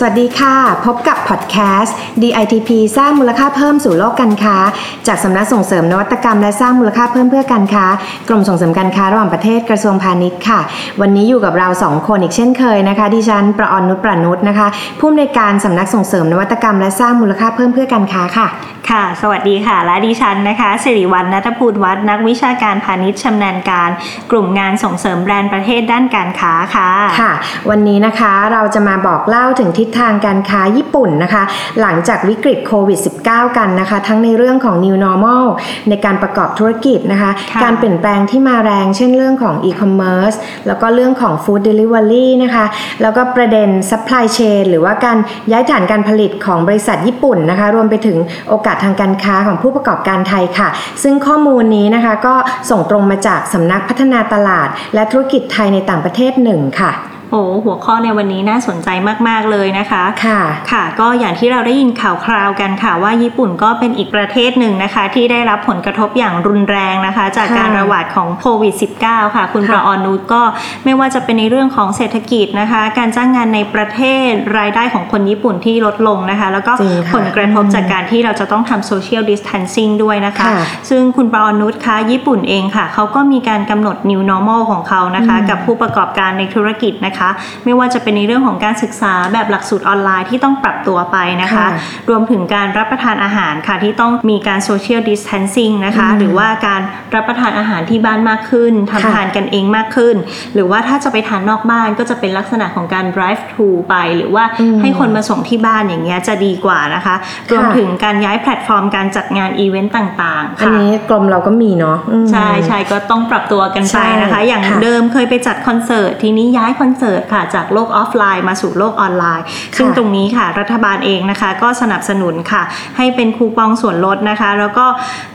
สวัสดีค่ะ พบกับพอดแคสต์ DITP สร้างมูลค่าเพิ่มสู่โลกการค้า จากสำนักส่งเสริมนวัตกรรมและสร้างมูลค่าเพิ่มเพื่อการค้ากรมส่งเสริมการค้าระหว่างประเทศกระทรวงพาณิชย์ค่ะ วันนี้อยู่กับเราสองคนอีกเช่นเคยนะคะดิฉันประออนนุชประนุชนะคะผู้อำนวยการสำนักส่งเสริมนวัตกรรมและสร้างมูลค่าเพิ่มเพื่อการค้าค่ะค่ะ สวัสดีค่ะ และดิฉันนะคะสิริวัลนัทภูลวัฒน์นักวิชาการพาณิชย์ชำนาญการ กลุ่มงานส่งเสริมแบรนด์ประเทศด้านการค้าค่ะค่ะ วันนี้นะคะเราจะมาบอกเล่าถึงทิศทางการค้าญี่ปุ่นนะคะ หลังจากวิกฤตโควิด -19 กันนะคะ ทั้งในเรื่องของ new normal ในการประกอบธุรกิจนะคะค่ะการเปลี่ยนแปลงที่มาแรง เช่นเรื่องของ e-commerce แล้วก็เรื่องของ food delivery นะคะ แล้วก็ประเด็น supply chain หรือว่าการย้ายฐานการผลิตของบริษัทญี่ปุ่นนะคะ รวมไปถึงโอกาสทางการค้าของผู้ประกอบการไทยค่ะ ซึ่งข้อมูลนี้นะคะก็ส่งตรงมาจากสำนักพัฒนาตลาด และธุรกิจไทยในต่างประเทศหนึ่งค่ะ โอ้หัวข้อในวันนี้น่าสนใจมาก ๆ เลยนะคะ ค่ะ ค่ะ ก็อย่างที่เราได้ยินข่าวคราวกันค่ะว่าญี่ปุ่นก็เป็นอีกประเทศหนึ่งนะคะ ที่ได้รับผลกระทบอย่างรุนแรงนะคะ จากค่ะการระบาดของโควิด -19 ค่ะ คุณค่ะประออนุชก็ไม่ว่าจะเป็นในเรื่องของเศรษฐกิจนะคะ การจ้างงานในประเทศรายได้ของคนญี่ปุ่นที่ลดลงนะคะ แล้วก็จริงค่ะผลกระทบจากการที่เราจะต้องทำโซเชียลดิส a ทนซิ่งด้วยนะคะค่ะซึ่งคุณประออนุชคะญี่ปุ่นเองค่ะเขาก็มีการกำหนด new normal ของเขานะคะอืมกับผู้ประกอบการในธุรกิจนะคะไม่ว่าจะเป็นในเรื่องของการศึกษาแบบหลักสูตรออนไลน์ที่ต้องปรับตัวไปนะคะค่ะรวมถึงการรับประทานอาหารค่ะที่ต้องมีการ social distancing นะคะอืมหรือว่าการรับประทานอาหารที่บ้านมากขึ้นทำค่ะทานกันเองมากขึ้น หรือว่าถ้าจะไปทานนอกบ้านก็จะเป็นลักษณะของการ drive thru ไป หรือว่าอืมให้คนมาส่งที่บ้านอย่างเงี้ยจะดีกว่านะคะ รวมถึงการย้ายแพลตฟอร์มการจัดงานอีเวนต์ต่างๆ อันค่ะนี้กรมเราก็มีเนาะอืมใช่ใช่ก็ต้องปรับตัวกันไปนะคะใช่อย่างค่ะเดิมเคยไปจัดคอนเสิร์ตทีนี้ย้ายคอนเสิร์ตค่ะจากโลกออฟไลน์มาสู่โลกออนไลน์ ซึ่งตรงนี้ค่ะรัฐบาลเองนะคะก็สนับสนุนค่ะ ให้เป็นคูปองส่วนลดนะคะ แล้วก็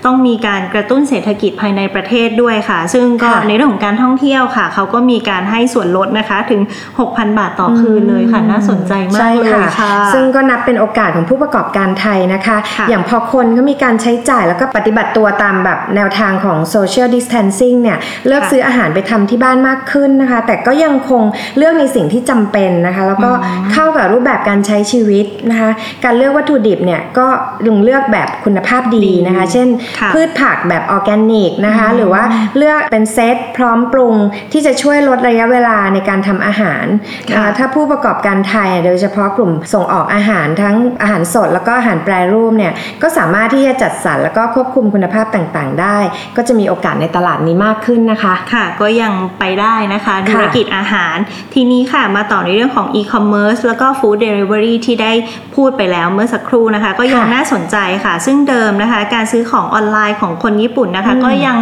ต้องมีการกระตุ้นเศรษฐกิจภายในประเทศด้วยค่ะ ซึ่งก็ค่ะในเรื่องของการท่องเที่ยวค่ะเขาก็มีการให้ส่วนลดนะคะถึง 6,000 บาทต่อคืนเลยค่ะน่าสนใจมากเลยใช่ค่ะ ซึ่งก็นับเป็นโอกาสของผู้ประกอบการไทยนะคะค่ะอย่างพอคนก็มีการใช้จ่ายแล้วก็ปฏิบัติตัวตามแบบแนวทางของ social distancing เนี่ยเลือกค่ะซื้ออาหารไปทำที่บ้านมากขึ้นนะคะ แต่ก็ยังคงเลือกในสิ่งที่จำเป็นนะคะ แล้วก็อืมเข้ากับรูปแบบการใช้ชีวิตนะคะ การเลือกวัตถุดิบเนี่ยก็ลงเลือกแบบคุณภาพดีนะคะ เช่นค่ะพืชผักแบบออร์แกนิกนะคะอืมหรือว่าเลือกเป็นเซตพร้อมปรุงที่จะช่วยลดระยะเวลาในการทำอาหารนะคะค่ะถ้าผู้ประกอบการไทยโดยเฉพาะกลุ่มส่งออกอาหารทั้งอาหารสดแล้วก็อาหารแปรรูปเนี่ยก็สามารถที่จะจัดสรรแล้วก็ควบคุมคุณภาพต่างๆ ได้ ก็จะมีโอกาสในตลาดนี้มากขึ้นนะคะ ค่ะ ก็ยังไปได้นะคะค่ะธุรกิจอาหารทีนี้ค่ะมาต่อในเรื่องของ e-commerce แล้วก็ food delivery ที่ได้พูดไปแล้วเมื่อสักครู่นะคะ ก็ยังค่ะน่าสนใจค่ะ ซึ่งเดิมนะคะ การซื้อของออนไลน์ของคนญี่ปุ่นนะคะอืมก็ยัง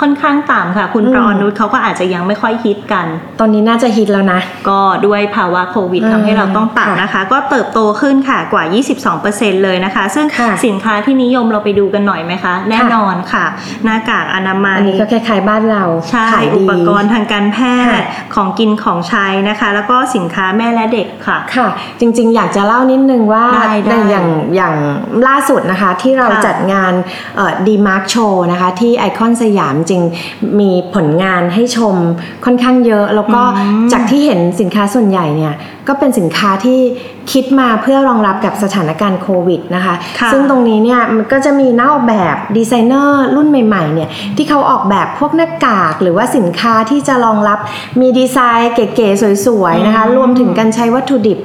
ค่อนข้างต่ำค่ะ คุณอืมประอนุชเขาก็อาจจะยังไม่ค่อยฮิตกัน ตอนนี้น่าจะฮิตแล้วนะ ก็ด้วยภาวะโควิดอืมทำให้เราต้องปรับนะคะ ก็เติบโตขึ้นค่ะกว่า 22%เลยนะคะ ซึ่งค่ะสินค้าที่นิยมเราไปดูกันหน่อยไหมคะ แน่นอนค่ะ หน้ากากอนามัยอันนี้ก็คล้ายๆบ้านเราใช่ขายอุดีปกรณ์ทางการแพทย์ค่ะของกินของใช้นะคะ แล้วก็สินค้าแม่และเด็กค่ะ ค่ะ จริงๆ อยากจะเล่านิดนึงว่าได้ได้อย่างอย่างล่าสุดนะคะ ที่เราค่ะจัดงาน DEmark Show นะคะ ที่ไอคอนสยามจริงมีผลงานให้ชมค่อนข้างเยอะ แล้วก็อืมจากที่เห็นสินค้าส่วนใหญ่เนี่ยก็เป็นสินค้าที่คิดมาเพื่อรองรับกับสถานการณ์โควิดนะคะค่ะซึ่งตรงนี้เนี่ยมันก็จะมีนักออกแบบดีไซเนอร์รุ่นใหม่ๆเนี่ยที่เขาออกแบบพวกหน้ากาก หรือว่าสินค้าที่จะรองรับมีดีไซน์เก๋ๆสวยๆนะคะอืมรวมถึงการใช้วัตถุดิบ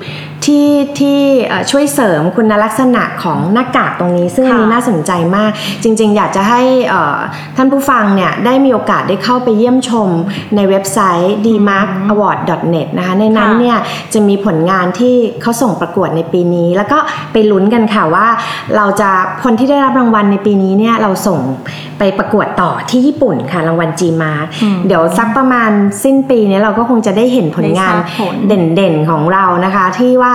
ที่ที่เอ่อช่วยเสริมคุณลักษณะของหน้ากากตรงนี้ ซึ่งอันนี้ค่ะน่าสนใจมาก จริง ๆ อยากจะให้เอ่อท่านผู้ฟังเนี่ยได้มีโอกาสได้เข้าไปเยี่ยมชมในเว็บไซต์ dmarkaward.net นะคะในนั้นค่ะเนี่ยจะมีผลงานที่เขาส่งประกวดในปีนี้ แล้วก็ไปลุ้นกันค่ะว่า เราจะคนที่ได้รับรางวัลในปีนี้เนี่ยเราส่งไปประกวดต่อที่ญี่ปุ่นค่ะรางวัล G Mark อืมเดี๋ยวสักประมาณสิ้นปีเนี้เราก็คงจะได้เห็นผลงานได้ทราบผลเด่นๆของเรานะคะ ที่ว่า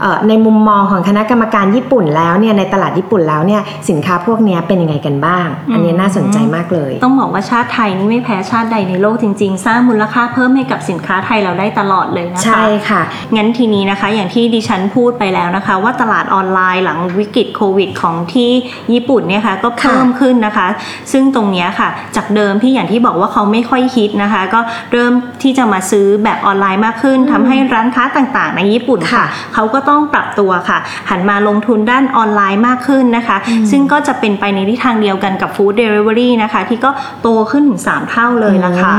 เอ่อในมุมมองของคณะกรรมการญี่ปุ่นแล้วเนี่ยในตลาดญี่ปุ่นแล้วเนี่ยสินค้าพวกเนี้ยเป็นยังไงกันบ้าง อันนี้น่าสนใจมากเลย ต้องบอกว่าชาติไทยนี่ไม่แพ้ชาติใดในโลกจริง ๆ สร้างมูลค่าเพิ่มให้กับสินค้าไทยเราได้ตลอดเลยนะคะใช่ค่ะ งั้นทีนี้นะคะอย่างที่ดิฉันพูดไปแล้วนะคะ ว่าตลาดออนไลน์หลังวิกฤตโควิดของที่ญี่ปุ่นเนี่ยค่ะก็เพิ่มขึ้นนะคะ ซึ่งตรงเนี้ยค่ะ จากเดิมที่อย่างที่บอกว่าเขาไม่ค่อยฮิตนะคะ ก็เริ่มที่จะมาซื้อแบบออนไลน์มากขึ้นทำให้ร้านค้าต่างๆ ในญี่ปุ่นค่ะ เขาก็ต้องปรับตัวค่ะ หันมาลงทุนด้านออนไลน์มากขึ้นนะคะ ซึ่งก็จะเป็นไปในทิศทางเดียวกันกับ food delivery นะคะ ที่ก็โตขึ้นถึงสามเท่าเลยละค่ะ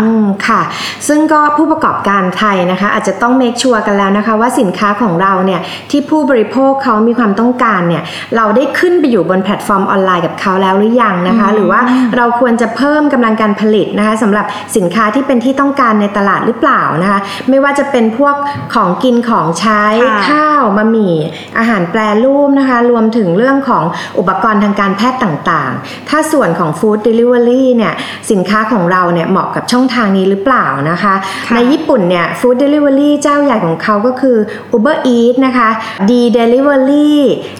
ค่ะ ซึ่งก็ผู้ประกอบการไทยนะคะ อาจจะต้อง make sure กันแล้วนะคะ ว่าสินค้าของเราเนี่ยที่ผู้บริโภคเขามีความต้องการเนี่ยเราได้ขึ้นไปอยู่บนแพลตฟอร์มออนไลน์กับเขาแล้วหรือยังนะคะ หรือว่าเราควรจะเพิ่มกำลังการผลิตนะคะสำหรับสินค้าที่เป็นที่ต้องการในตลาดหรือเปล่านะคะไม่ว่าจะเป็นพวกของกินของใช้ค่ะข้าวบะหมี่ อาหารแปรรูปนะคะ รวมถึงเรื่องของอุปกรณ์ทางการแพทย์ต่างๆ ถ้าส่วนของ Food Delivery เนี่ยสินค้าของเราเนี่ยเหมาะกับช่องทางนี้หรือเปล่านะคะค่ะในญี่ปุ่นเนี่ย Food Delivery เจ้าใหญ่ของเขาก็คือ Uber Eats นะคะ D Delivery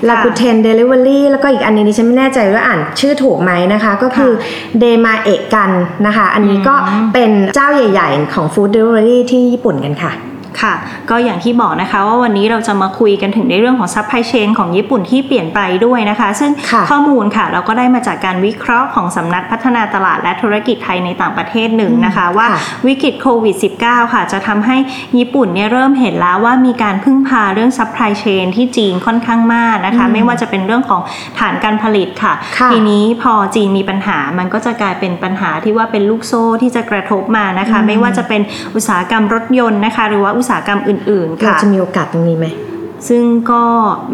Rakuten Delivery แล้วก็อีกอันนึงดิฉันไม่แน่ใจว่าอ่านชื่อถูกไหมนะคะ ก็คือ Demae-can นะคะ อันนี้ก็เป็นเจ้าใหญ่ ๆ ของ Food Delivery ที่ญี่ปุ่นกันค่ะ ค่ะ ก็อย่างที่บอกนะคะว่าวันนี้เราจะมาคุยกันถึงในเรื่องของ supply chain ของญี่ปุ่นที่เปลี่ยนไปด้วยนะคะ ซึ่งค่ะข้อมูลค่ะ เราก็ได้มาจากการวิเคราะห์ของสำนักพัฒนาตลาดและธุรกิจไทยในต่างประเทศหนึ่งนะคะ ว่าค่ะวิกฤตโควิด -19 ค่ะ จะทำให้ญี่ปุ่นเนี่ยเริ่มเห็นแล้วว่ามีการพึ่งพาเรื่อง supply chain ที่จีนค่อนข้างมากนะคะ ไม่ว่าจะเป็นเรื่องของฐานการผลิตค่ะค่ะทีนี้พอจีนมีปัญหามันก็จะกลายเป็นปัญหาที่ว่าเป็นลูกโซ่ที่จะกระทบมานะคะ ไม่ว่าจะเป็นอุตสาหกรรมรถยนต์นะคะ หรือว่าอุตสาหกรรมอื่นๆเราค่ะจะมีโอกาสตรงนี้ไหม ซึ่งก็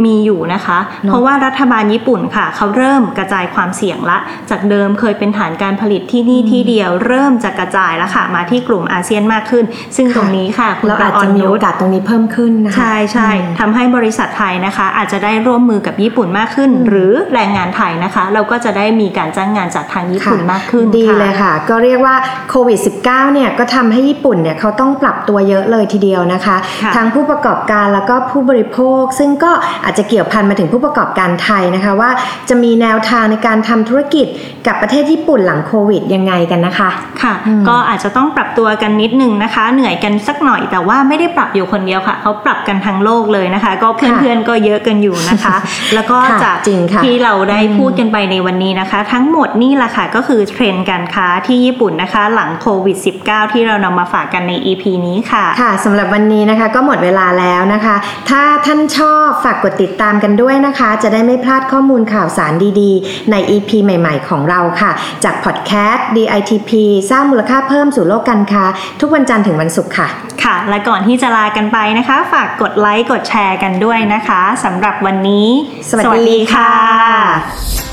มีอยู่นะคะเนอะเพราะว่ารัฐบาลญี่ปุ่นค่ะ เขาเริ่มกระจายความเสี่ยงละ จากเดิมเคยเป็นฐานการผลิตที่นี่ที่เดียว เริ่มจะกระจายแล้วค่ะ มาที่กลุ่มอาเซียนมากขึ้น ซึ่งตรงนี้ค่ะคุณเราปอาจอจะนมียุโอทธกาสตรงนี้เพิ่มขึ้นนะคะใช่ใช่อืมทำให้บริษัทไทยนะคะ อาจจะได้ร่วมมือกับญี่ปุ่นมากขึ้น หรือแรงงานไทยนะคะ เราก็จะได้มีการจ้างงานจากทางญี่ปุ่นมากขึ้นดีค่ะเลยค่ะ ก็เรียกว่าโควิด -19 เนี่ยก็ทำให้ญี่ปุ่นเนี่ยเขาต้องปรับตัวเยอะเลยทีเดียวนะคะค่ะทั้งผู้ประกอบการแล้วก็ผู้บริโภค ซึ่งก็อาจจะเกี่ยวพันมาถึงผู้ประกอบการไทยนะคะว่าจะมีแนวทางในการทำธุรกิจกับประเทศญี่ปุ่นหลังโควิดยังไงกันนะคะค่ะอืมก็อาจจะต้องปรับตัวกันนิดนึงนะคะ เหนื่อยกันสักหน่อยแต่ว่าไม่ได้ปรับอยู่คนเดียวค่ะเขาปรับกันทั้งโลกเลยนะคะ ก็เพื่อนๆก็เยอะกันอยู่นะคะ แล้วก็ค่ะจากจริงค่ะที่เราได้พูดกันไปในวันนี้นะคะ ทั้งหมดนี่แหละค่ะก็คือเทรนด์การค้าที่ญี่ปุ่นนะคะ หลังโควิด -19 ที่เรานำมาฝากกันใน EP นี้ค่ะค่ะสำหรับวันนี้นะคะก็หมดเวลาแล้วนะคะ ถ้าท่านชอบฝากกดติดตามกันด้วยนะคะ จะได้ไม่พลาดข้อมูลข่าวสารดีๆ ใน EP ใหม่ๆ ของเราค่ะ จากพอดแคสต์ DITP สร้างมูลค่าเพิ่มสู่โลกการค้า ทุกวันจันทร์ถึงวันศุกร์ค่ะ ค่ะ และก่อนที่จะลากันไปนะคะ ฝากกดไลค์กดแชร์กันด้วยนะคะสำหรับวันนี้ สวัสดีค่ะ